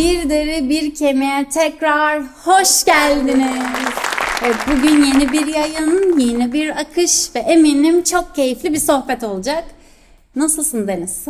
Bir deri bir kemiğe tekrar hoş geldiniz. Evet, bugün yeni bir yayın, yeni bir akış ve eminim çok keyifli bir sohbet olacak. Nasılsın Deniz?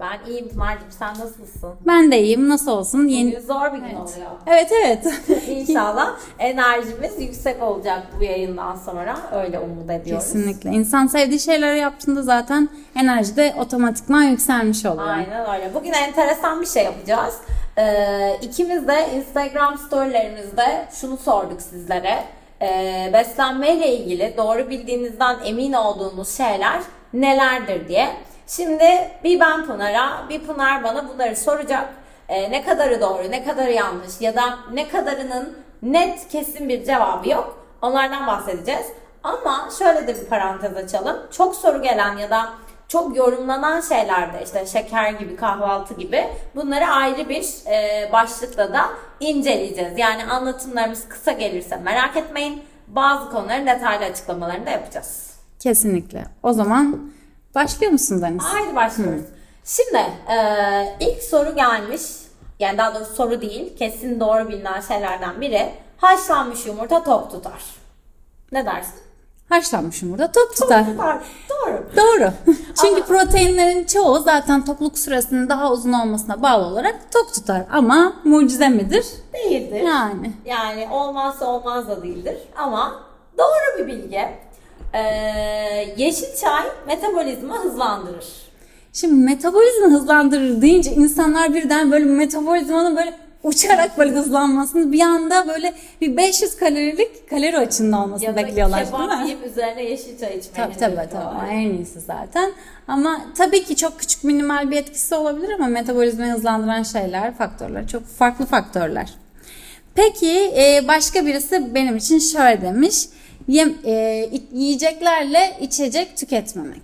Ben iyiyim Pınar'cığım sen nasılsın? Ben de iyiyim. Nasıl olsun? Yeni... Bugün zor bir gün oluyor. Evet evet. İnşallah enerjimiz yüksek olacak bu yayından sonra. Öyle umut ediyoruz. Kesinlikle. İnsan sevdiği şeyleri yaptığında zaten enerji de otomatikman yükselmiş oluyor. Aynen öyle. Bugün enteresan bir şey yapacağız. Ee, ikimiz de Instagram storylerimizde şunu sorduk sizlere. Ee, beslenmeyle ilgili doğru bildiğinizden emin olduğunuz şeyler nelerdir diye. Şimdi bir ben Pınar'a, bir Pınar bana bunları soracak. Ee, ne kadarı doğru, ne kadarı yanlış ya da ne kadarının net kesin bir cevabı yok. Onlardan bahsedeceğiz. Ama şöyle de bir parantez açalım. Çok soru gelen ya da çok yorumlanan şeylerde işte şeker gibi kahvaltı gibi bunları ayrı bir e, başlıkla da inceleyeceğiz. Yani anlatımlarımız kısa gelirse merak etmeyin. Bazı konuların detaylı açıklamalarını da yapacağız. Kesinlikle. O zaman başlıyor musun Deniz? Haydi başlıyoruz. Şimdi e, ilk soru gelmiş. Yani daha doğrusu soru değil. Kesin doğru bilinen şeylerden biri. Haşlanmış yumurta tok tutar. Ne dersin? Haşlanmış yumurta tok tutar. Tutar. Doğru. Doğru. Çünkü proteinlerin çoğu zaten tokluk süresinin daha uzun olmasına bağlı olarak tok tutar. Ama mucize midir? Değildir. Yani. Yani olmazsa olmaz da değildir. Ama doğru bir bilgi. Ee, yeşil çay metabolizma hızlandırır. Şimdi metabolizma hızlandırır deyince insanlar birden böyle metabolizmanın böyle uçarak böyle hızlanmasını bir anda böyle bir 500 kalorilik kalori açığında olmasını Ya bekliyorlar değil mi? yiyip üzerine yeşil çay içmeyi Tabii tabii tabii en iyisi zaten. Ama tabii ki çok küçük minimal bir etkisi olabilir ama metabolizmayı hızlandıran şeyler, faktörler çok farklı faktörler. Peki e, başka birisi benim için şöyle demiş. Yem, e, yiyeceklerle içecek tüketmemek.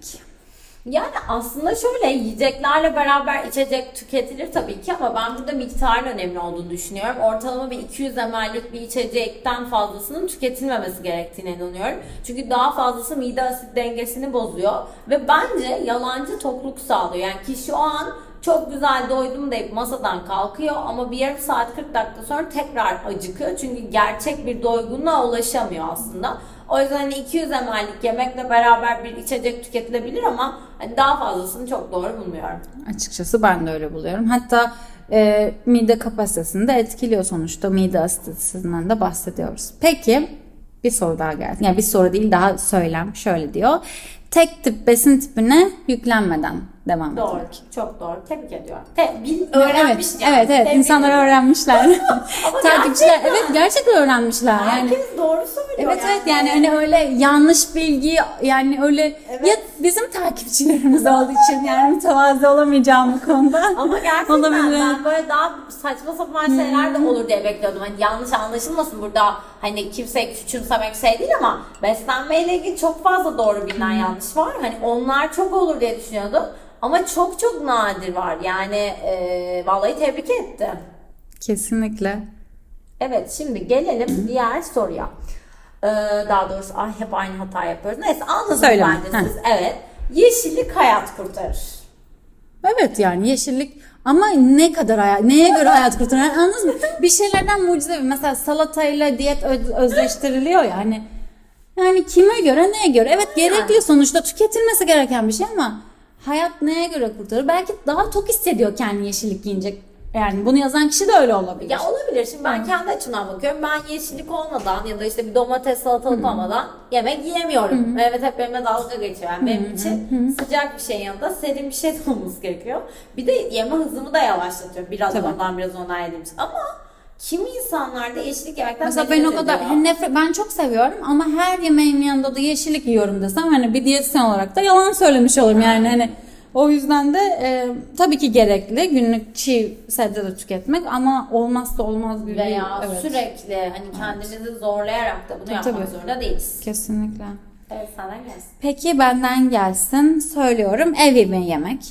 Yani aslında şöyle yiyeceklerle beraber içecek tüketilir tabii ki ama ben burada miktarın önemli olduğunu düşünüyorum. Ortalama bir 200 ml'lik bir içecekten fazlasının tüketilmemesi gerektiğine inanıyorum. Çünkü daha fazlası mide asit dengesini bozuyor ve bence yalancı tokluk sağlıyor. Yani kişi o an çok güzel doydum deyip masadan kalkıyor ama bir yarım saat 40 dakika sonra tekrar acıkıyor. Çünkü gerçek bir doygunluğa ulaşamıyor aslında. O yüzden hani 200 ml'lik yemekle beraber bir içecek tüketilebilir ama hani daha fazlasını çok doğru bulmuyorum. Açıkçası ben de öyle buluyorum. Hatta e, mide kapasitesini de etkiliyor sonuçta. Mide asitisinden de bahsediyoruz. Peki bir soru daha geldi. Yani bir soru değil daha söylem şöyle diyor. Tek tip besin tipine yüklenmeden devam Doğru. etmek. Çok doğru. Tebrik ediyorum. Te bil, Evet, öğrenmiş yani. evet, evet. Tebrik İnsanlar ediyorum. öğrenmişler. Takipçiler, evet gerçekten öğrenmişler. Yani Herkes doğru söylüyor. Evet evet yani hani öyle yanlış bilgi yani öyle Evet. ya bizim takipçilerimiz olduğu için yani mütevazi olamayacağım bu konuda. Ama gerçekten Olabilir. ben böyle daha saçma sapan şeyler de olur diye bekliyordum. Hani yanlış anlaşılmasın burada hani kimseyi küçümsemek şey değil ama beslenmeyle ilgili çok fazla doğru bilinen yanlış var. Hani onlar çok olur diye düşünüyordum. Ama çok çok nadir var. Yani e, vallahi tebrik ettim. Kesinlikle. Evet şimdi gelelim diğer soruya. Ee, daha doğrusu ay hep aynı hata yapıyoruz. Neyse anladınız Söyle. bence siz. Evet. Yeşillik hayat kurtarır. Evet yani yeşillik ama ne kadar hayat, neye göre hayat kurtarır yani anladınız mı? Bir şeylerden mucize mesela salatayla diyet öz- özleştiriliyor ya hani. Yani kime göre neye göre? Evet gerekli sonuçta tüketilmesi gereken bir şey ama hayat neye göre kurtarır? Belki daha tok hissediyor kendini yeşillik yiyince. Yani bunu yazan kişi de öyle olabilir. Ya olabilir. Şimdi ben kendi açımdan bakıyorum. Ben yeşillik olmadan ya da işte bir domates salatalık olmadan yemek yiyemiyorum. Mehmet hep benimle dalga geçiyor. Yani benim için sıcak bir şeyin yanında serin bir şey de olması gerekiyor. Bir de yeme hızımı da yavaşlatıyor. Biraz Tabii. ondan biraz ondan yediğim için. Ama kimi insanlar da yeşillik yemekten Mesela ben o kadar ediyor. hani nefret ben çok seviyorum ama her yemeğimin yanında da yeşillik yiyorum desem hani bir diyetisyen olarak da yalan söylemiş olurum yani hani o yüzden de e, tabii ki gerekli günlük çiğ sebze de tüketmek ama olmazsa olmaz bir veya evet. sürekli hani kendimizi zorlayarak da bunu Tabii, yapmak tabii. zorunda değiliz. kesinlikle. Evet senden gelsin. Peki benden gelsin söylüyorum ev yemeği yemek.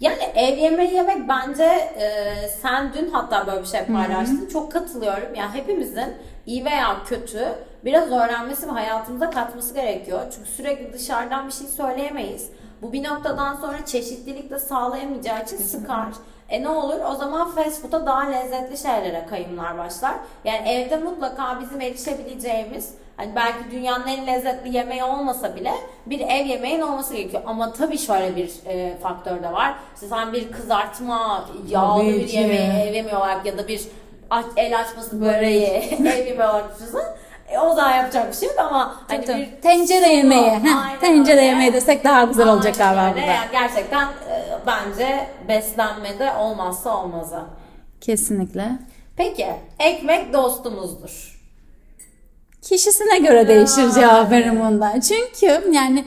Yani ev yemeği yemek bence e, sen dün hatta böyle bir şey paylaştın. Çok katılıyorum. Yani hepimizin iyi veya kötü biraz öğrenmesi ve hayatımıza katması gerekiyor. Çünkü sürekli dışarıdan bir şey söyleyemeyiz. Bu bir noktadan sonra çeşitlilik de sağlayamayacağı için sıkar. E ne olur? O zaman fast food'a daha lezzetli şeylere kayımlar başlar. Yani evde mutlaka bizim erişebileceğimiz Hani belki dünyanın en lezzetli yemeği olmasa bile bir ev yemeğin olması gerekiyor. Ama tabii şöyle bir e, faktör de var. İşte sen bir kızartma, yağlı Tabii bir yemeği ev yemeği olarak ya da bir aç, el açması böreği ev yemeği olarak düşünsen e, o zaman yapacak bir şey yok ama hani Tabii, bir tencere yemeği. Heh, tencere öyle. yemeği desek daha güzel olacak Aynen galiba öyle. burada. Yani gerçekten e, bence beslenmede olmazsa olmazı. Kesinlikle. Peki ekmek dostumuzdur. Kişisine göre değişir cevabım bundan. Çünkü yani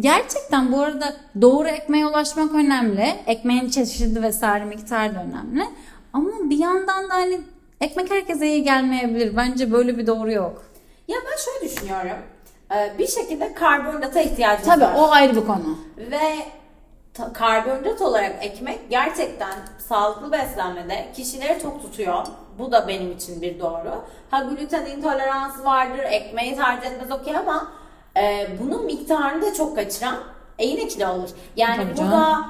gerçekten bu arada doğru ekmeğe ulaşmak önemli. Ekmeğin çeşidi vesaire miktarı da önemli. Ama bir yandan da hani ekmek herkese iyi gelmeyebilir. Bence böyle bir doğru yok. Ya ben şöyle düşünüyorum. Ee, Bir şekilde karbonhidrata ihtiyacımız Tabii var. o ayrı bir konu. Ve ta- karbonhidrat olarak ekmek gerçekten sağlıklı beslenmede kişileri tok tutuyor. Bu da benim için bir doğru. Ha gluten intoleransı vardır, ekmeği tercih etmez okey ama e, bunun miktarını da çok kaçıran e, yine kilo alır. Yani Tabii burada canım.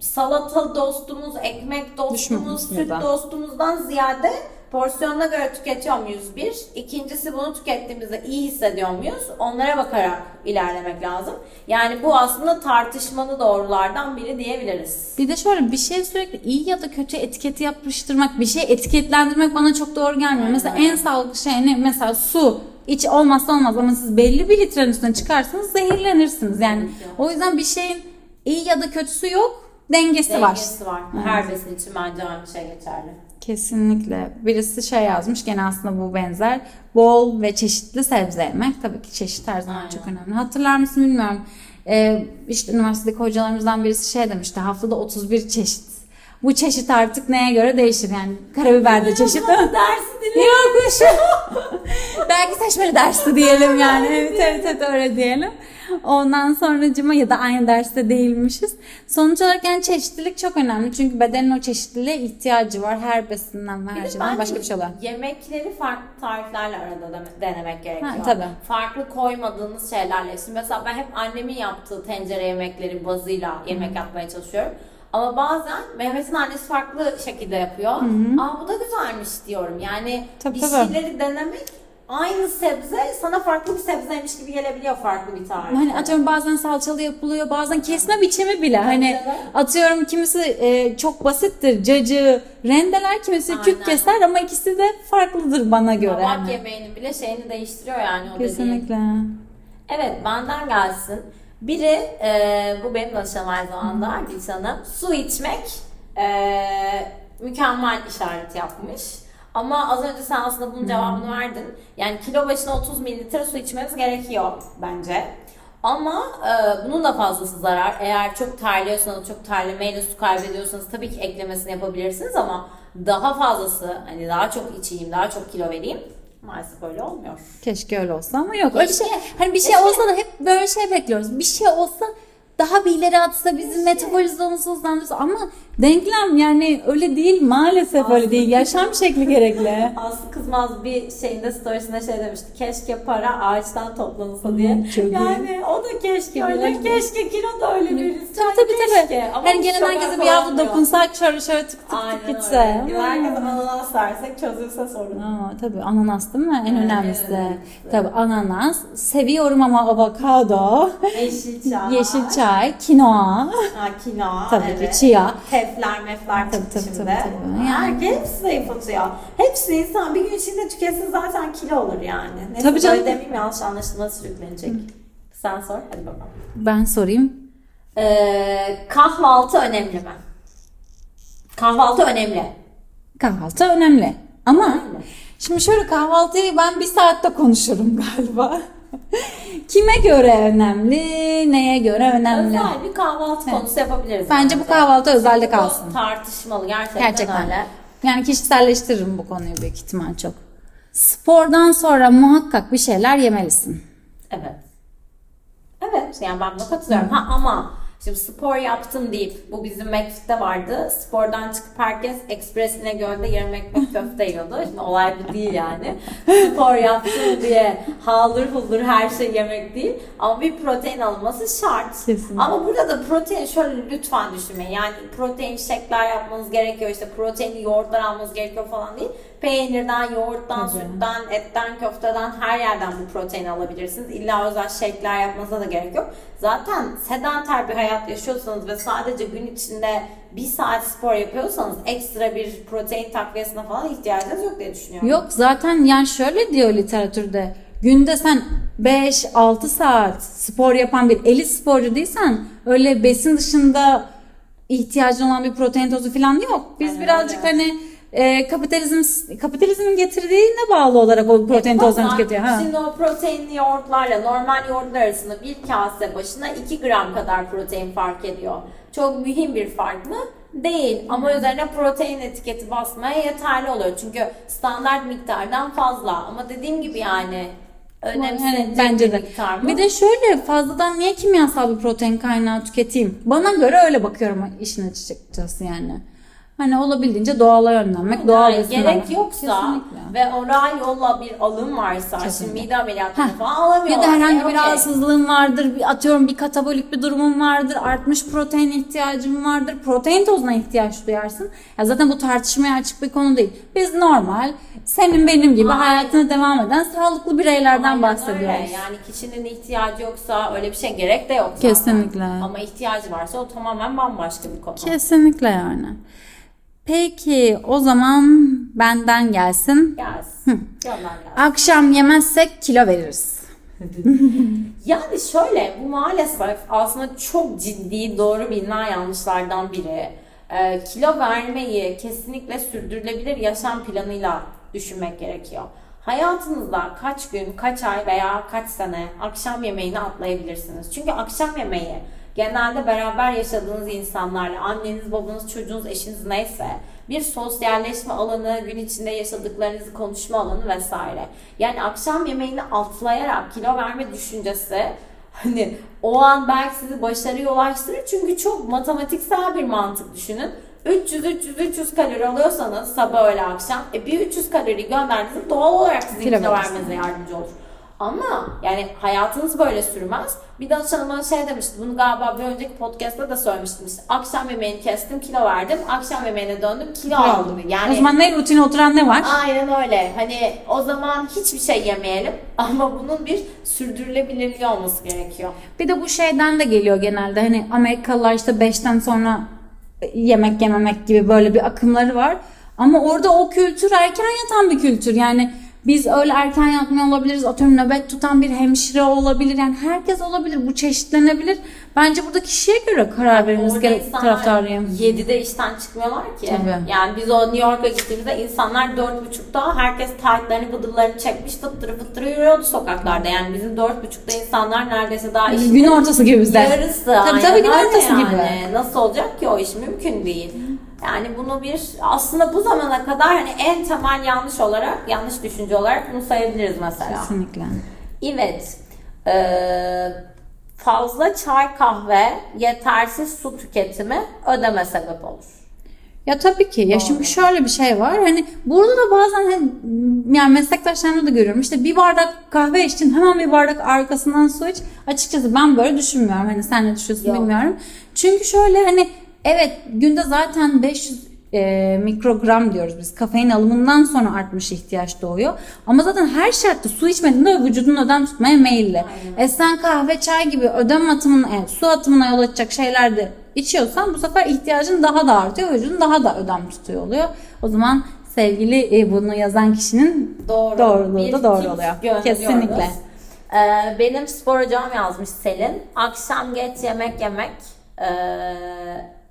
salata dostumuz, ekmek dostumuz, Düşmüyoruz süt dostumuzdan ziyade porsiyonuna göre tüketiyor muyuz bir. İkincisi bunu tükettiğimizde iyi hissediyor muyuz? Onlara bakarak ilerlemek lazım. Yani bu aslında tartışmalı doğrulardan biri diyebiliriz. Bir de şöyle bir şey sürekli iyi ya da kötü etiketi yapıştırmak, bir şey etiketlendirmek bana çok doğru gelmiyor. Mesela en sağlıklı şey ne? Mesela su. İç olmazsa olmaz ama siz belli bir litrenin üstüne çıkarsanız zehirlenirsiniz. Yani o yüzden bir şeyin iyi ya da kötüsü yok, dengesi, var. Dengesi var. Her besin için bence aynı şey geçerli. Kesinlikle. Birisi şey yazmış gene aslında bu benzer. Bol ve çeşitli sebze yemek. Tabii ki çeşit her zaman Aynen. çok önemli. Hatırlar mısın bilmiyorum. Ee, işte üniversitedeki hocalarımızdan birisi şey demişti. Haftada 31 çeşit. Bu çeşit artık neye göre değişir yani. Karabiber de çeşit. Dersi dinle. Yokmuş. Belki seçmeli dersi diyelim yani. Evet evet evet öyle diyelim. Ondan sonra ya da aynı derste değilmişiz. Sonuç olarak yani çeşitlilik çok önemli. Çünkü bedenin o çeşitliliğe ihtiyacı var. Her besinden ve her şeyden başka bir şey oluyor. Yemekleri farklı tariflerle arada da denemek gerekiyor. Ha, tabii. Farklı koymadığınız şeylerle. Şimdi mesela ben hep annemin yaptığı tencere yemekleri bazıyla yemek yapmaya çalışıyorum. Ama bazen Mehmet'in annesi farklı şekilde yapıyor. Aa bu da güzelmiş diyorum. Yani Tabii, bir tabii. şeyleri denemek aynı sebze sana farklı bir sebzeymiş gibi gelebiliyor farklı bir tarif. Hani atıyorum bazen salçalı yapılıyor, bazen kesme biçimi bile. Hani atıyorum kimisi e, çok basittir, cacığı rendeler, kimisi küp Aynen. keser ama ikisi de farklıdır bana göre. Tabak hani. yemeğinin bile şeyini değiştiriyor yani o dediğin. Kesinlikle. Evet benden gelsin. Biri e, bu benim danışanım aynı zamanda Gülşen'im. Su içmek e, mükemmel işaret yapmış. Ama az önce sen aslında bunun cevabını verdin. Yani kilo başına 30 mililitre su içmeniz gerekiyor bence. Ama e, bunun da fazlası zarar. Eğer çok terliyorsanız, çok terlemeyle su kaybediyorsanız tabii ki eklemesini yapabilirsiniz ama daha fazlası, hani daha çok içeyim, daha çok kilo vereyim maalesef öyle olmuyor. Keşke öyle olsa ama yok. Keşke. şey, hani bir şey Keşke. olsa da hep böyle şey bekliyoruz. Bir şey olsa daha bir ileri atsa bizim metabolizmamızı hızlandırsa ama denklem yani öyle değil maalesef öyle değil. Yaşam şekli gerekli. Aslı Kızmaz bir şeyinde storiesinde şey demişti. Keşke para ağaçtan toplanılsa diye. çok iyi. yani o da keşke öyle. Evet. Keşke kilo da öyle birisi. Tabii tabii tabii. Bu gelen çok herkese bir yavru dokunsak şöyle şöyle tık tık tık Aynen gitse. öyle. Herkese ananas versek çözülse sorun. Aa, tabii ananas değil mi? En Evet, önemlisi. evet. Tabii ananas. Seviyorum ama avokado. Yeşil çay. Yeşil çay, kinoa. Ha, kinoa. Tabii evet. ki chia. Tefler mefler Tabii, tabii, şimdi. tabii, tabii. Yani- Herkes zayıflatıyor. Hepsi insan bir gün içinde tüketsin zaten kilo olur yani. Neyse, Tabii canım. Böyle demeyeyim yanlış anlaşılma sürüklenecek. Sen sor hadi bakalım. Ben sorayım. Ee, kahvaltı önemli mi? Kahvaltı önemli. Kahvaltı önemli. Ama Önemli. şimdi şöyle kahvaltıyı ben bir saatte konuşurum galiba. Kime göre önemli, neye göre önemli? Özel bir kahvaltı konusu yapabiliriz. Bence bu kahvaltı özelde Çünkü bu kalsın. tartışmalı gerçekten, Gerçekten. öyle. Yani kişiselleştiririm bu konuyu büyük ihtimal çok. Spordan sonra muhakkak bir şeyler yemelisin. Evet. Evet yani ben buna katılıyorum. Ha ama Şimdi spor yaptım deyip bu bizim McFit'te vardı. Spordan çıkıp herkes Express İnegöl'de yarım ekmek köfte yiyordu. Şimdi olay bu değil yani. Spor yaptım diye haldır huldur her şey yemek değil. Ama bir protein alınması şart. Kesinlikle. Ama burada da protein şöyle lütfen düşünmeyin. Yani protein şekler yapmanız gerekiyor. işte proteinli yoğurtlar almanız gerekiyor falan değil. Peynirden, yoğurttan, Tabii. sütten, etten, köfteden her yerden bu proteini alabilirsiniz. İlla özel şekler yapmanıza da gerek yok. Zaten sedanter bir hayat yaşıyorsanız ve sadece gün içinde bir saat spor yapıyorsanız ekstra bir protein takviyesine falan ihtiyacınız yok diye düşünüyorum. Yok zaten yani şöyle diyor literatürde. Günde sen 5-6 saat spor yapan bir elit sporcu değilsen öyle besin dışında ihtiyacın olan bir protein tozu falan yok. Biz Aynen birazcık öyle. hani e, kapitalizm kapitalizmin getirdiğine bağlı olarak o protein tozlarını tüketiyor. Ha. Şimdi o proteinli yoğurtlarla normal yoğurtlar arasında bir kase başına 2 gram kadar protein fark ediyor. Çok mühim bir fark mı? Değil ama üzerine protein etiketi basmaya yeterli oluyor. Çünkü standart miktardan fazla. Ama dediğim gibi yani önemsenecek Yani bence de. miktar mı? Bir de şöyle fazladan niye kimyasal bir protein kaynağı tüketeyim? Bana göre öyle bakıyorum işin açıkçası yani. Hani olabildiğince doğala yönlenmek, doğal Yani gerek yoksa Kesinlikle. ve oral yolla bir alım varsa Kesinlikle. şimdi mide ameliyatını falan alamıyorlar. Ya da herhangi bir okey. rahatsızlığın vardır, bir, atıyorum bir katabolik bir durumun vardır, artmış protein ihtiyacın vardır, protein tozuna ihtiyaç duyarsın. Ya zaten bu tartışmaya açık bir konu değil. Biz normal, senin benim gibi Aynen. hayatına devam eden sağlıklı bireylerden Aynen bahsediyoruz. öyle. Yani kişinin ihtiyacı yoksa öyle bir şey gerek de yok zaten. Kesinlikle. Ama ihtiyacı varsa o tamamen bambaşka bir konu. Kesinlikle yani. Peki o zaman benden gelsin. Gelsin. Akşam yemezsek kilo veririz. Yani şöyle bu maalesef aslında çok ciddi doğru bilinen yanlışlardan biri. Ee, kilo vermeyi kesinlikle sürdürülebilir yaşam planıyla düşünmek gerekiyor. Hayatınızda kaç gün, kaç ay veya kaç sene akşam yemeğini atlayabilirsiniz. Çünkü akşam yemeği genelde beraber yaşadığınız insanlarla, anneniz, babanız, çocuğunuz, eşiniz neyse bir sosyalleşme alanı, gün içinde yaşadıklarınızı konuşma alanı vesaire. Yani akşam yemeğini atlayarak kilo verme düşüncesi hani o an belki sizi başarıya ulaştırır çünkü çok matematiksel bir mantık düşünün. 300 300 300 kalori alıyorsanız sabah öğle akşam e bir 300 kalori gönderdiğinizde doğal olarak sizin Kilo vermenize yardımcı olur. Ama yani hayatınız böyle sürmez. Bir danışanım bana şey demişti. Bunu galiba bir önceki podcast'ta da söylemiştim. İşte akşam yemeğini kestim, kilo verdim. Akşam yemeğine döndüm, kilo aldım. Yani O zaman ne rutine oturan ne var? Aynen öyle. Hani o zaman hiçbir şey yemeyelim ama bunun bir sürdürülebilirliği olması gerekiyor. Bir de bu şeyden de geliyor genelde. Hani Amerikalılar işte 5'ten sonra yemek yememek gibi böyle bir akımları var. Ama orada o kültür erken yatan bir kültür. Yani biz öyle erken yatmıyor olabiliriz. Atıyorum nöbet tutan bir hemşire olabilir. Yani herkes olabilir. Bu çeşitlenebilir. Bence burada kişiye göre karar veriniz Orada gerek taraftarıyım. 7'de işten çıkmıyorlar ki. Tabii. Yani biz o New York'a gittiğimizde insanlar 4.30'da herkes taytlarını bıdırlarını çekmiş fıttırı fıttırı yürüyordu sokaklarda. Yani bizim 4.30'da insanlar neredeyse daha işin Gün ortası gibi bizde. yarısı. Tabii aynen tabii gün ortası yani. gibi. Nasıl olacak ki o iş mümkün değil. Yani bunu bir aslında bu zamana kadar hani en temel yanlış olarak yanlış düşünce olarak bunu sayabiliriz mesela. Kesinlikle. Evet. Ee, fazla çay kahve, yetersiz su tüketimi ödeme sebep olur. Ya tabii ki. Ya şimdi şöyle bir şey var. Hani burada da bazen hani, yani meslektaşlarımda da görüyorum. İşte bir bardak kahve içtin hemen bir bardak arkasından su iç. Açıkçası ben böyle düşünmüyorum. Hani sen ne düşünüyorsun Yok. bilmiyorum. Çünkü şöyle hani evet günde zaten 500 e, mikrogram diyoruz biz. Kafein alımından sonra artmış ihtiyaç doğuyor. Ama zaten her şartta su içmediğinde vücudun ödem tutmaya meyilli. E sen kahve, çay gibi ödem atımına, yani su atımına yol açacak şeyler de içiyorsan bu sefer ihtiyacın daha da artıyor. Vücudun daha da ödem tutuyor oluyor. O zaman sevgili e, bunu yazan kişinin Doğru. doğruluğu da doğru oluyor. Kesinlikle. Ee, benim spor hocam yazmış Selin. Akşam geç yemek yemek ee,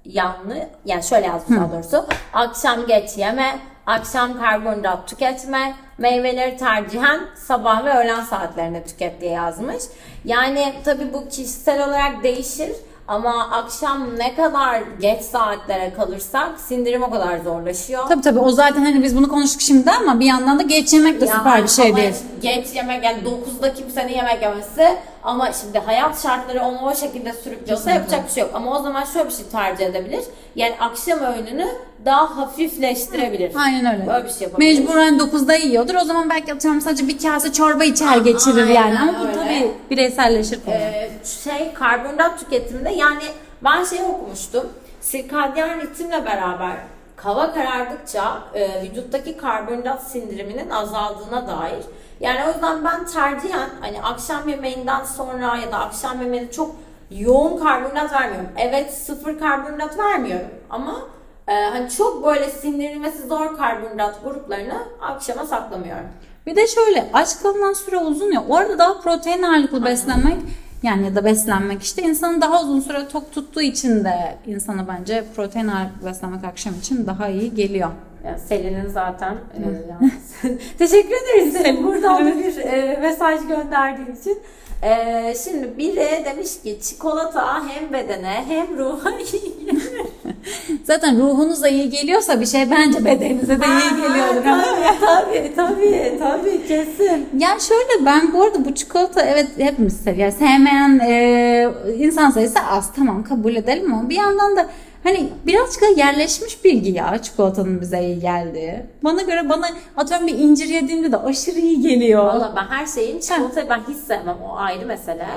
yanlı. Yani şöyle yazmış daha doğrusu. Akşam geç yeme, akşam karbonhidrat tüketme, meyveleri tercihen sabah ve öğlen saatlerinde tüket diye yazmış. Yani tabii bu kişisel olarak değişir. Ama akşam ne kadar geç saatlere kalırsak sindirim o kadar zorlaşıyor. Tabii tabii o zaten hani biz bunu konuştuk şimdi ama bir yandan da geç yemek de Yani süper bir şey değil. Geç yemek yani 9'da kimsenin yemek yemesi ama şimdi hayat şartları onu o şekilde sürüklüyorsa yapacak bir şey yok. Ama o zaman şöyle bir şey tercih edebilir. Yani akşam öğününü daha hafifleştirebilir. Aynen öyle. Böyle bir şey yapabilir. Mecburen 9'da yiyordur. O zaman belki atıyorum sadece bir kase çorba içer geçirir aynen yani. Ama bu öyle. tabii bireyselleşir. Ee, şey karbonhidrat tüketiminde yani ben şey okumuştum. Sirkadyen ritimle beraber hava karardıkça e, vücuttaki karbonhidrat sindiriminin azaldığına dair. Yani o yüzden ben tercihen hani akşam yemeğinden sonra ya da akşam yemeğinde çok yoğun karbonhidrat vermiyorum. Evet sıfır karbonhidrat vermiyorum ama e, hani çok böyle sindirilmesi zor karbonhidrat gruplarını akşama saklamıyorum. Bir de şöyle aç kalınan süre uzun ya orada daha protein ağırlıklı beslenmek yani ya da beslenmek işte insanı daha uzun süre tok tuttuğu için de insana bence protein ağırlıklı beslenmek akşam için daha iyi geliyor. Yani Selin'in zaten e, teşekkür ederiz Selin buradan da bir e, mesaj gönderdiğin için. E, şimdi biri demiş ki çikolata hem bedene hem ruha iyi gelir. Zaten ruhunuza iyi geliyorsa bir şey bence bedeninize de iyi geliyordur. tabii, tabii tabii tabii kesin. Ya şöyle ben bu arada bu çikolata evet hepimiz seviyoruz. Sevmeyen e, insan sayısı az tamam kabul edelim ama bir yandan da hani birazcık da yerleşmiş bilgi ya çikolatanın bize iyi geldiği. Bana göre bana atıyorum bir incir yediğimde de aşırı iyi geliyor. Valla ben her şeyin çikolatayı ben hiç sevmem o ayrı mesele.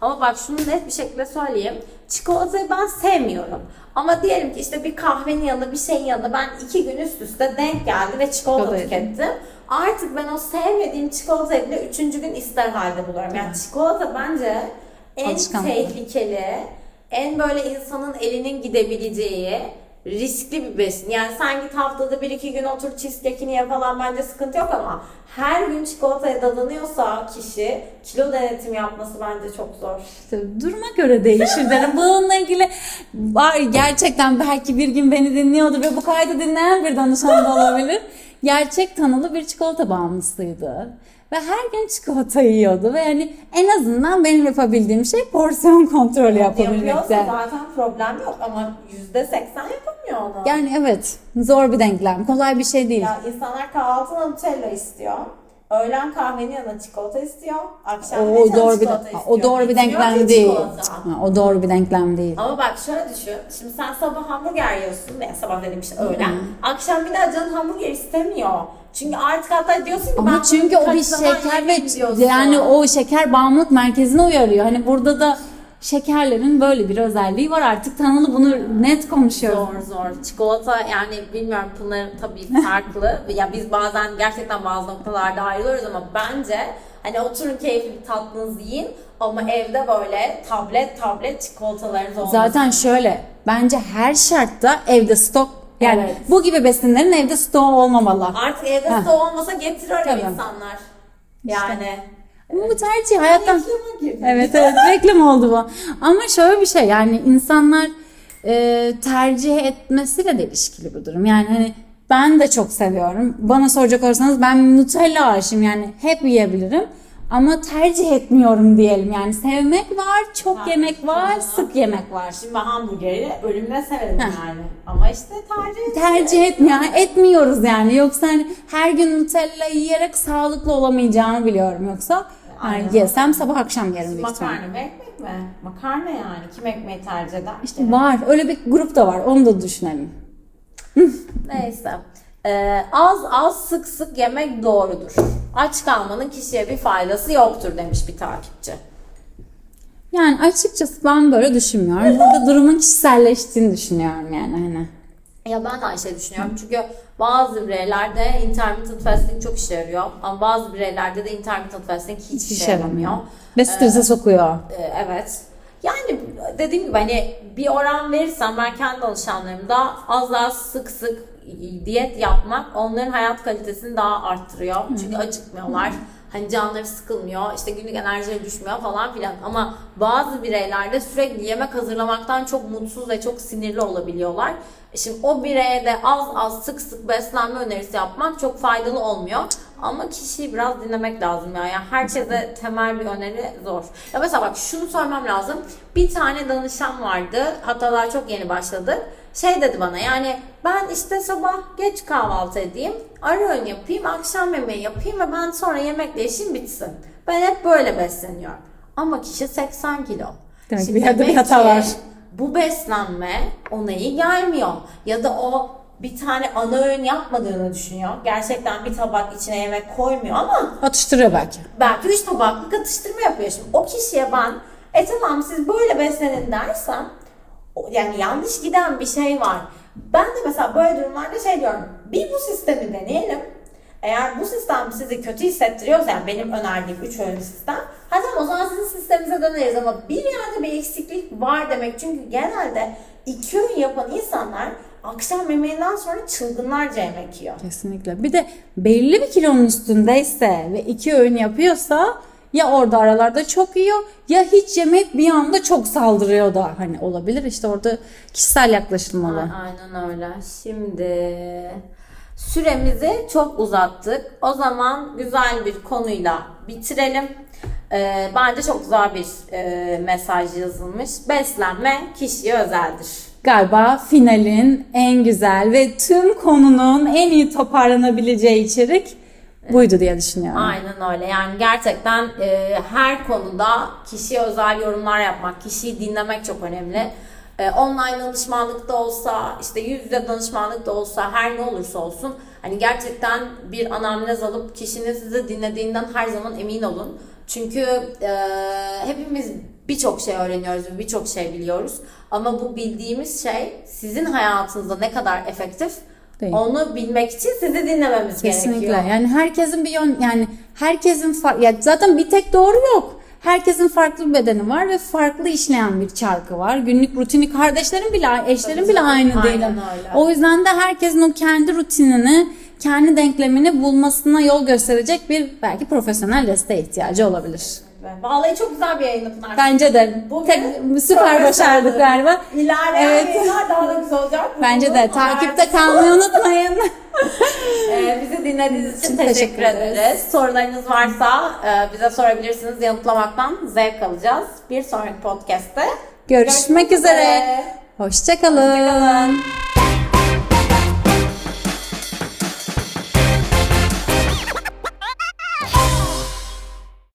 Ama bak şunu net bir şekilde söyleyeyim. Çikolatayı ben sevmiyorum. Ama diyelim ki işte bir kahvenin yanında bir şeyin yanında ben iki gün üst üste denk geldi ve çikolata Çikolata tükettim. Artık ben o sevmediğim çikolatayı bile üçüncü gün ister halde buluyorum. Yani çikolata bence en Alışkanlık. tehlikeli, en böyle insanın elinin gidebileceği riskli bir besin. Yani sen git haftada bir iki gün otur cheesecake'ini ye falan bence sıkıntı yok ama her gün çikolataya dadanıyorsa kişi kilo denetimi yapması bence çok zor. İşte duruma göre değişir derim. Bununla ilgili var gerçekten belki bir gün beni dinliyordu ve bu kaydı dinleyen bir danışan da olabilir. Gerçek tanılı bir çikolata bağımlısıydı. Ve her gün çikolata yiyordu ve yani en azından benim yapabildiğim şey porsiyon kontrolü yapabilmekte. zaten problem yok ama yüzde seksen yapamıyor onu. Yani evet zor bir denklem. Kolay bir şey değil. Ya insanlar kahvaltıda Nutella istiyor. Öğlen kahvenin yanına çikolata istiyor. Akşam O doğru bir çikolata istiyor. o doğru bir denklem değil. Ha, O doğru bir denklem değil. Ama bak şöyle düşün. Şimdi sen sabah hamburger yiyorsun. Ya sabah dediğim işte öğlen. Akşam bir daha canın hamburger istemiyor. Çünkü artık hatta diyorsun ki ben Ama bunu çünkü o bir şeker ve yani o şeker bağımlılık merkezine uyarıyor. Hani burada da şekerlerin böyle bir özelliği var artık tanılı bunu net konuşuyoruz. Zor zor. Çikolata yani bilmiyorum bunların tabii farklı. ya biz bazen gerçekten bazı noktalarda ayrılıyoruz ama bence hani oturun keyifli bir tatlınızı yiyin ama evde böyle tablet tablet çikolatalarınız olmasın. Zaten şöyle bence her şartta evde stok yani Evet. bu gibi besinlerin evde stoğu olmamalı. Artık evde Ha. su olmasa Tabii. insanlar. Yani. Ama bu tercih hayattan. Evet evet reklam oldu bu. Ama şöyle bir şey yani insanlar e, tercih etmesiyle de ilişkili bu durum. Yani hani ben de çok seviyorum. Bana soracak olursanız ben Nutella aşığım yani hep yiyebilirim. Ama tercih etmiyorum diyelim yani sevmek var, çok Ha, yemek var, tamam. sık yemek var. Şimdi ben hamburgeri ölümüne severim yani. Ama işte tercih Tercih etmiyor, etmiyoruz yani. Yoksa hani her gün Nutella yiyerek sağlıklı olamayacağımı biliyorum. Yoksa Aynen. yesem sabah akşam yerim büyük. Makarna mı ekmek mi? Makarna yani. Kim ekmeği tercih eder? İşte var. Öyle bir grup da var. Onu da düşünelim. Neyse. Ee, az az sık sık yemek doğrudur. Aç kalmanın kişiye bir faydası yoktur demiş bir takipçi. Yani açıkçası ben böyle düşünmüyorum. Burada durumun kişiselleştiğini düşünüyorum yani hani. Ya ben de aynı şey düşünüyorum. Çünkü bazı bireylerde intermittent fasting çok işe yarıyor. Ama bazı bireylerde de intermittent fasting hiç Hiç işe yaramıyor. Ve strese sokuyor. Ee, evet. Yani dediğim gibi hani bir oran verirsem ben kendi alışanlarımda az daha sık sık diyet yapmak onların hayat kalitesini daha arttırıyor. Çünkü acıkmıyorlar. hani canları sıkılmıyor, işte günlük enerjileri düşmüyor falan filan. Ama bazı bireylerde sürekli yemek hazırlamaktan çok mutsuz ve çok sinirli olabiliyorlar. Şimdi o bireye de az az sık sık beslenme önerisi yapmak çok faydalı olmuyor. Ama kişiyi biraz dinlemek lazım ya. Yani herkese temel bir öneri zor. Ya mesela bak şunu sormam lazım. Bir tane danışan vardı. Hatta daha çok yeni başladı. Şey dedi bana yani ben işte sabah geç kahvaltı edeyim. Ara öğün yapayım. Akşam yemeği yapayım ve ben sonra yemekle işim bitsin. Ben hep böyle besleniyorum. Ama kişi 80 kilo. Demek Şimdi bir yerde bir hata var. Bu beslenme ona iyi gelmiyor. Ya da o bir tane ana öğün yapmadığını düşünüyor. Gerçekten bir tabak içine yemek koymuyor ama Atıştırıyor belki. belki üç tabaklık atıştırma yapıyor. Şimdi o kişiye ben e tamam siz böyle beslenin dersem yani yanlış giden bir şey var. Ben de mesela böyle durumlarda şey diyorum. Bir bu sistemi deneyelim. Eğer bu sistem sizi kötü hissettiriyorsa yani benim önerdiğim 3 öğün sistem ha tamam o zaman sizin sisteminize döneriz ama bir yerde bir eksiklik var demek. Çünkü genelde iki öğün yapan insanlar akşam yemeğinden sonra çılgınlarca yemek yiyor. Kesinlikle. Bir de belli bir kilonun üstündeyse ve iki öğün yapıyorsa ya orada aralarda çok yiyor ya hiç yemeyip bir anda çok saldırıyor da hani olabilir. İşte orada kişisel yaklaşılmalı. Aynen öyle. Şimdi süremizi çok uzattık. O zaman güzel bir konuyla bitirelim. Ee, bence çok güzel bir e, mesaj yazılmış. Beslenme kişiye özeldir. Galiba finalin en güzel ve tüm konunun en iyi toparlanabileceği içerik buydu diye düşünüyorum. Aynen öyle. Yani gerçekten e, her konuda kişiye özel yorumlar yapmak, kişiyi dinlemek çok önemli. E, online danışmanlık da olsa, işte yüz yüze danışmanlık da olsa, her ne olursa olsun hani gerçekten bir anamnez alıp kişinin sizi dinlediğinden her zaman emin olun. Çünkü e, hepimiz birçok şey öğreniyoruz ve birçok şey biliyoruz. Ama bu bildiğimiz şey sizin hayatınızda ne kadar efektif Değil. onu bilmek için sizi dinlememiz Kesinlikle. gerekiyor. Yani herkesin bir yön yani herkesin far- ya zaten bir tek doğru yok. Herkesin farklı bir bedeni var ve farklı işleyen bir çarkı var. Günlük rutini kardeşlerin bile eşlerin Tabii bile aynı değil. aynen öyle. O yüzden de herkesin o kendi rutinini, kendi denklemini bulmasına yol gösterecek bir belki profesyonel desteğe ihtiyacı olabilir. Vallahi çok güzel bir yayın Pınar. Bence de Bugün tek, süper başardık galiba. İlerleyen Evet. yayınlar daha da güzel olacak. Bence de takipte kalmayı unutmayın. Ee, bizi dinlediğiniz için Teşekkür teşekkür, ederiz. ederiz. Sorularınız varsa e, bize sorabilirsiniz. Yanıtlamaktan zevk alacağız. Bir sonraki podcast'te Görüşmek üzere. üzere. Hoşçakalın. Hoşçakalın.